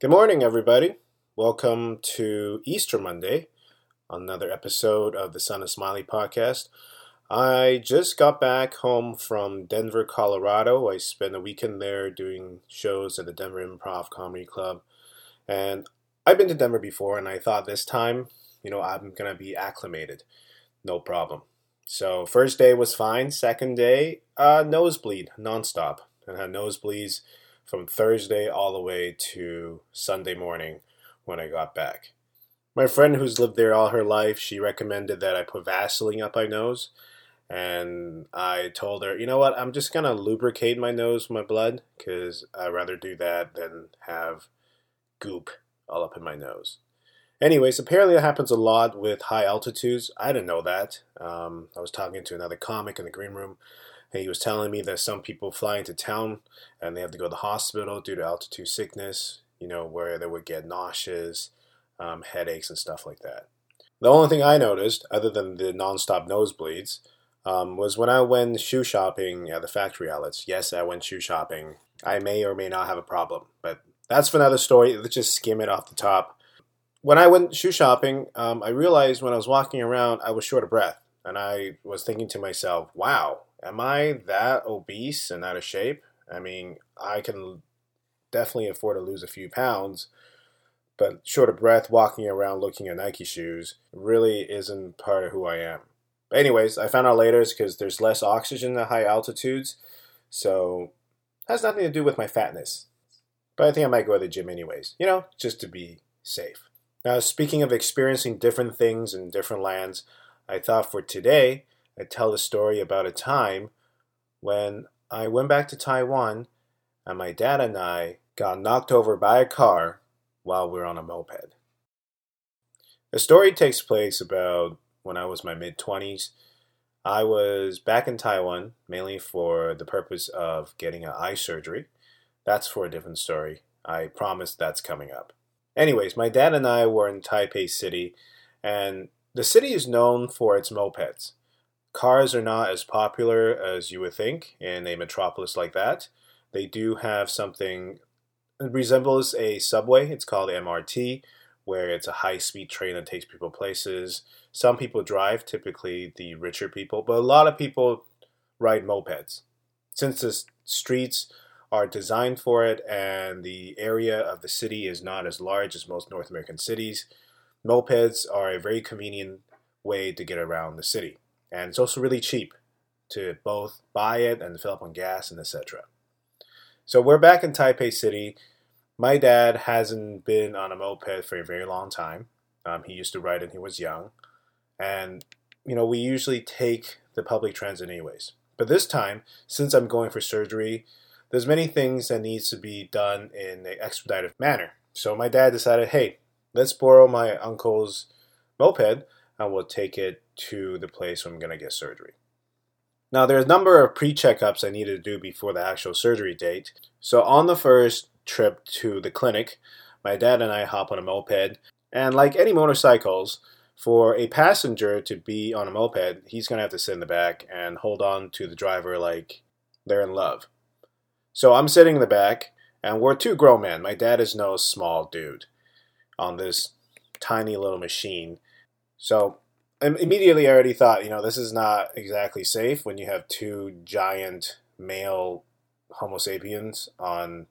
Good morning, everybody. Welcome to Easter Monday, another episode of the Son of Smiley podcast. I just got back home from Denver, Colorado. I spent a weekend there doing shows at the Denver Improv Comedy Club. And I've been to Denver before, and I thought this time, you know, I'm going to be acclimated. No problem. So, first day was fine. Second day, uh, nosebleed nonstop. And had nosebleeds from Thursday all the way to Sunday morning when I got back. My friend who's lived there all her life, she recommended that I put Vaseline up my nose. And I told her, you know what, I'm just going to lubricate my nose with my blood because I'd rather do that than have goop all up in my nose. Anyways, apparently it happens a lot with high altitudes. I didn't know that. Um, I was talking to another comic in the green room he was telling me that some people fly into town and they have to go to the hospital due to altitude sickness, you know, where they would get nauseous, um, headaches, and stuff like that. The only thing I noticed, other than the nonstop nosebleeds, um, was when I went shoe shopping at the factory outlets. Yes, I went shoe shopping. I may or may not have a problem, but that's for another story. Let's just skim it off the top. When I went shoe shopping, um, I realized when I was walking around, I was short of breath. And I was thinking to myself, wow, am I that obese and out of shape? I mean, I can definitely afford to lose a few pounds, but short of breath, walking around looking at Nike shoes really isn't part of who I am. But anyways, I found out later it's because there's less oxygen at high altitudes, so has nothing to do with my fatness. But I think I might go to the gym anyways, you know, just to be safe. Now, speaking of experiencing different things in different lands, I thought for today I tell the story about a time when I went back to Taiwan and my dad and I got knocked over by a car while we were on a moped. The story takes place about when I was my mid 20s. I was back in Taiwan mainly for the purpose of getting an eye surgery. That's for a different story. I promise that's coming up. Anyways, my dad and I were in Taipei City, and the city is known for its mopeds. Cars are not as popular as you would think in a metropolis like that. They do have something that resembles a subway. It's called MRT, where it's a high speed train that takes people places. Some people drive, typically the richer people, but a lot of people ride mopeds. Since the streets are designed for it and the area of the city is not as large as most North American cities, mopeds are a very convenient way to get around the city and it's also really cheap to both buy it and fill up on gas and etc. So we're back in Taipei City. My dad hasn't been on a moped for a very long time. Um, he used to ride when he was young, and you know we usually take the public transit anyways. But this time, since I'm going for surgery, there's many things that needs to be done in an expedited manner. So my dad decided, hey, let's borrow my uncle's moped I will take it to the place where I'm going to get surgery. Now, there's a number of pre checkups I needed to do before the actual surgery date. So, on the first trip to the clinic, my dad and I hop on a moped. And like any motorcycles, for a passenger to be on a moped, he's going to have to sit in the back and hold on to the driver like they're in love. So I'm sitting in the back, and we're two grown men. My dad is no small dude on this tiny little machine. So immediately I already thought, you know, this is not exactly safe when you have two giant male Homo sapiens on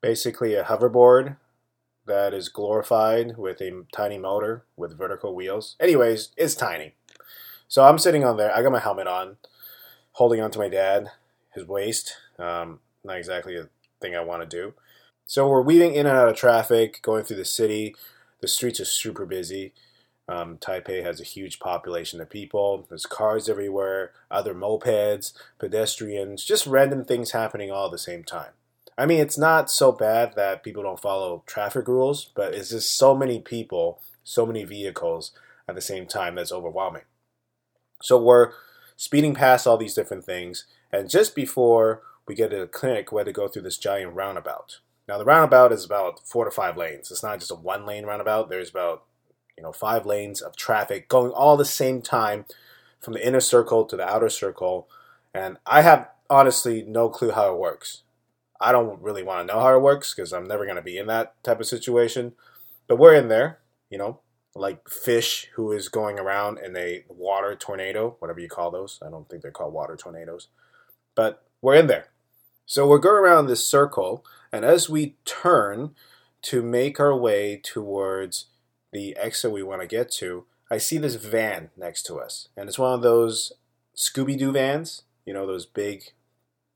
basically a hoverboard that is glorified with a tiny motor with vertical wheels. Anyways, it's tiny. So I'm sitting on there. I got my helmet on, holding on to my dad, his waist. Um, not exactly a thing I want to do. So we're weaving in and out of traffic, going through the city. The streets are super busy. Um, Taipei has a huge population of people. There's cars everywhere, other mopeds, pedestrians, just random things happening all at the same time. I mean, it's not so bad that people don't follow traffic rules, but it's just so many people, so many vehicles at the same time that's overwhelming. So we're speeding past all these different things, and just before we get to the clinic, we had to go through this giant roundabout. Now the roundabout is about four to five lanes. It's not just a one lane roundabout. There's about you know five lanes of traffic going all the same time from the inner circle to the outer circle, and I have honestly no clue how it works. I don't really want to know how it works because I'm never going to be in that type of situation. But we're in there, you know, like fish who is going around in a water tornado, whatever you call those. I don't think they're called water tornadoes. But we're in there. So we're going around this circle, and as we turn to make our way towards the exit we want to get to, I see this van next to us. And it's one of those Scooby Doo vans, you know, those big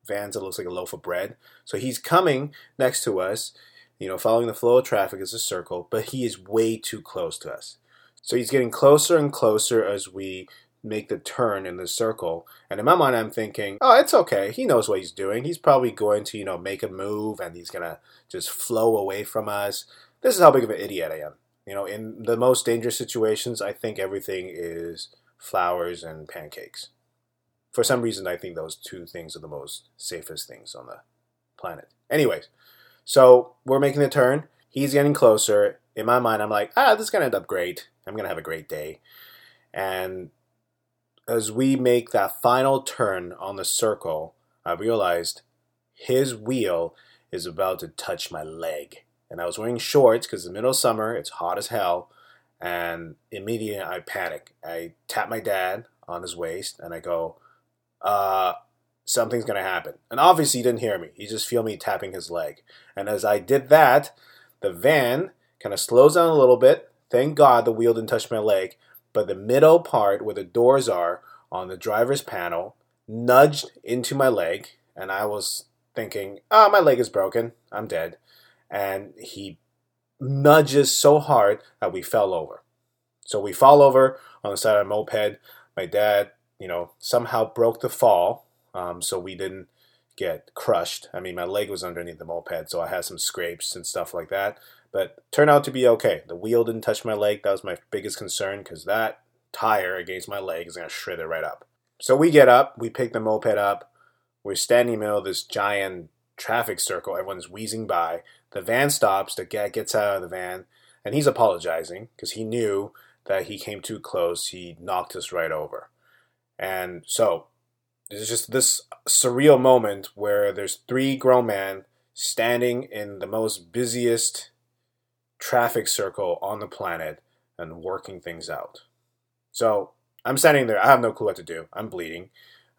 vans that looks like a loaf of bread. So he's coming next to us, you know, following the flow of traffic as a circle, but he is way too close to us. So he's getting closer and closer as we make the turn in the circle. And in my mind, I'm thinking, oh, it's okay. He knows what he's doing. He's probably going to, you know, make a move and he's going to just flow away from us. This is how big of an idiot I am. You know, in the most dangerous situations, I think everything is flowers and pancakes for some reason, I think those two things are the most safest things on the planet. Anyways, so we're making the turn. He's getting closer. In my mind, I'm like, ah, this is gonna end up great. I'm gonna have a great day. And as we make that final turn on the circle, I realized his wheel is about to touch my leg. And I was wearing shorts because the middle of summer, it's hot as hell. And immediately I panic. I tap my dad on his waist and I go, uh, something's going to happen. And obviously, he didn't hear me. He just feel me tapping his leg. And as I did that, the van kind of slows down a little bit. Thank God the wheel didn't touch my leg. But the middle part where the doors are on the driver's panel nudged into my leg. And I was thinking, oh, my leg is broken. I'm dead. And he nudges so hard that we fell over. So we fall over on the side of a moped. My dad you know, somehow broke the fall, um, so we didn't get crushed. I mean, my leg was underneath the moped, so I had some scrapes and stuff like that. But turned out to be okay. The wheel didn't touch my leg. That was my biggest concern because that tire against my leg is going to shred it right up. So we get up, we pick the moped up. We're standing in the middle of this giant traffic circle. Everyone's wheezing by. The van stops. The guy gets out of the van, and he's apologizing because he knew that he came too close. He knocked us right over. And so it's just this surreal moment where there's three grown men standing in the most busiest traffic circle on the planet and working things out. So I'm standing there. I have no clue what to do. I'm bleeding.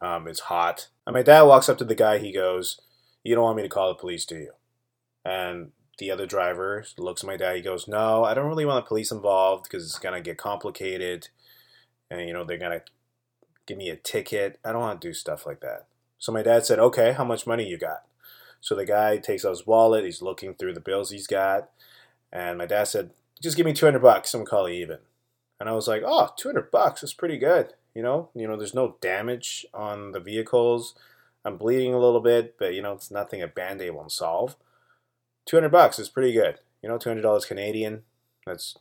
Um, it's hot. And my dad walks up to the guy. He goes, You don't want me to call the police, do you? And the other driver looks at my dad. He goes, No, I don't really want the police involved because it's going to get complicated. And, you know, they're going to give me a ticket. I don't want to do stuff like that. So my dad said, okay, how much money you got? So the guy takes out his wallet. He's looking through the bills he's got. And my dad said, just give me 200 bucks. I'm to call it even. And I was like, oh, 200 bucks. That's pretty good. You know, you know, there's no damage on the vehicles. I'm bleeding a little bit, but you know, it's nothing a band-aid won't solve. 200 bucks is pretty good. You know, $200 Canadian. That's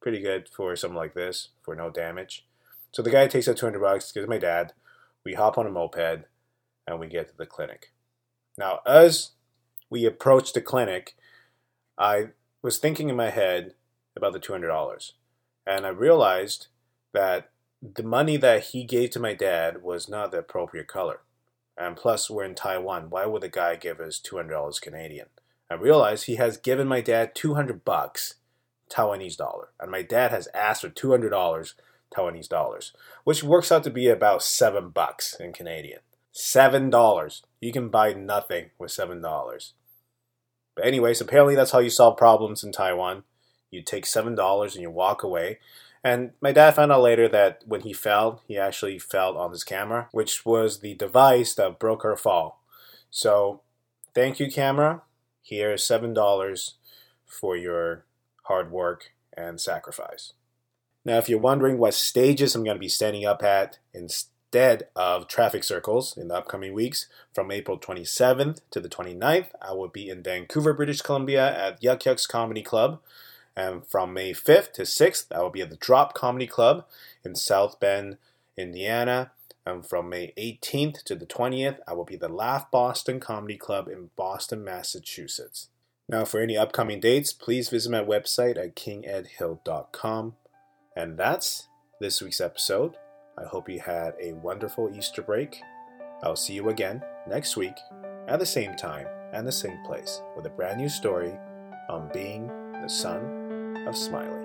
pretty good for something like this for no damage. So the guy takes out 200 bucks, gives my dad. We hop on a moped and we get to the clinic. Now, as we approach the clinic, I was thinking in my head about the $200. And I realized that the money that he gave to my dad was not the appropriate color. And plus, we're in Taiwan. Why would the guy give us $200 Canadian? I realize he has given my dad 200 bucks Taiwanese dollar. And my dad has asked for $200 Taiwanese dollars, which works out to be about seven bucks in Canadian. Seven dollars. You can buy nothing with seven dollars. But anyways, apparently that's how you solve problems in Taiwan. You take seven dollars and you walk away. And my dad found out later that when he fell, he actually fell on his camera, which was the device that broke her fall. So, thank you, camera. Here's seven dollars for your hard work and sacrifice. Now, if you're wondering what stages I'm going to be standing up at instead of traffic circles in the upcoming weeks. From April 27th to the 29th, I will be in Vancouver, British Columbia at Yuk Yuk's Comedy Club. And from May 5th to 6th, I will be at the Drop Comedy Club in South Bend, Indiana. And from May 18th to the 20th, I will be at the Laugh Boston Comedy Club in Boston, Massachusetts. Now, for any upcoming dates, please visit my website at kingedhill.com. And that's this week's episode. I hope you had a wonderful Easter break. I'll see you again next week at the same time and the same place with a brand new story on being the son of Smiley.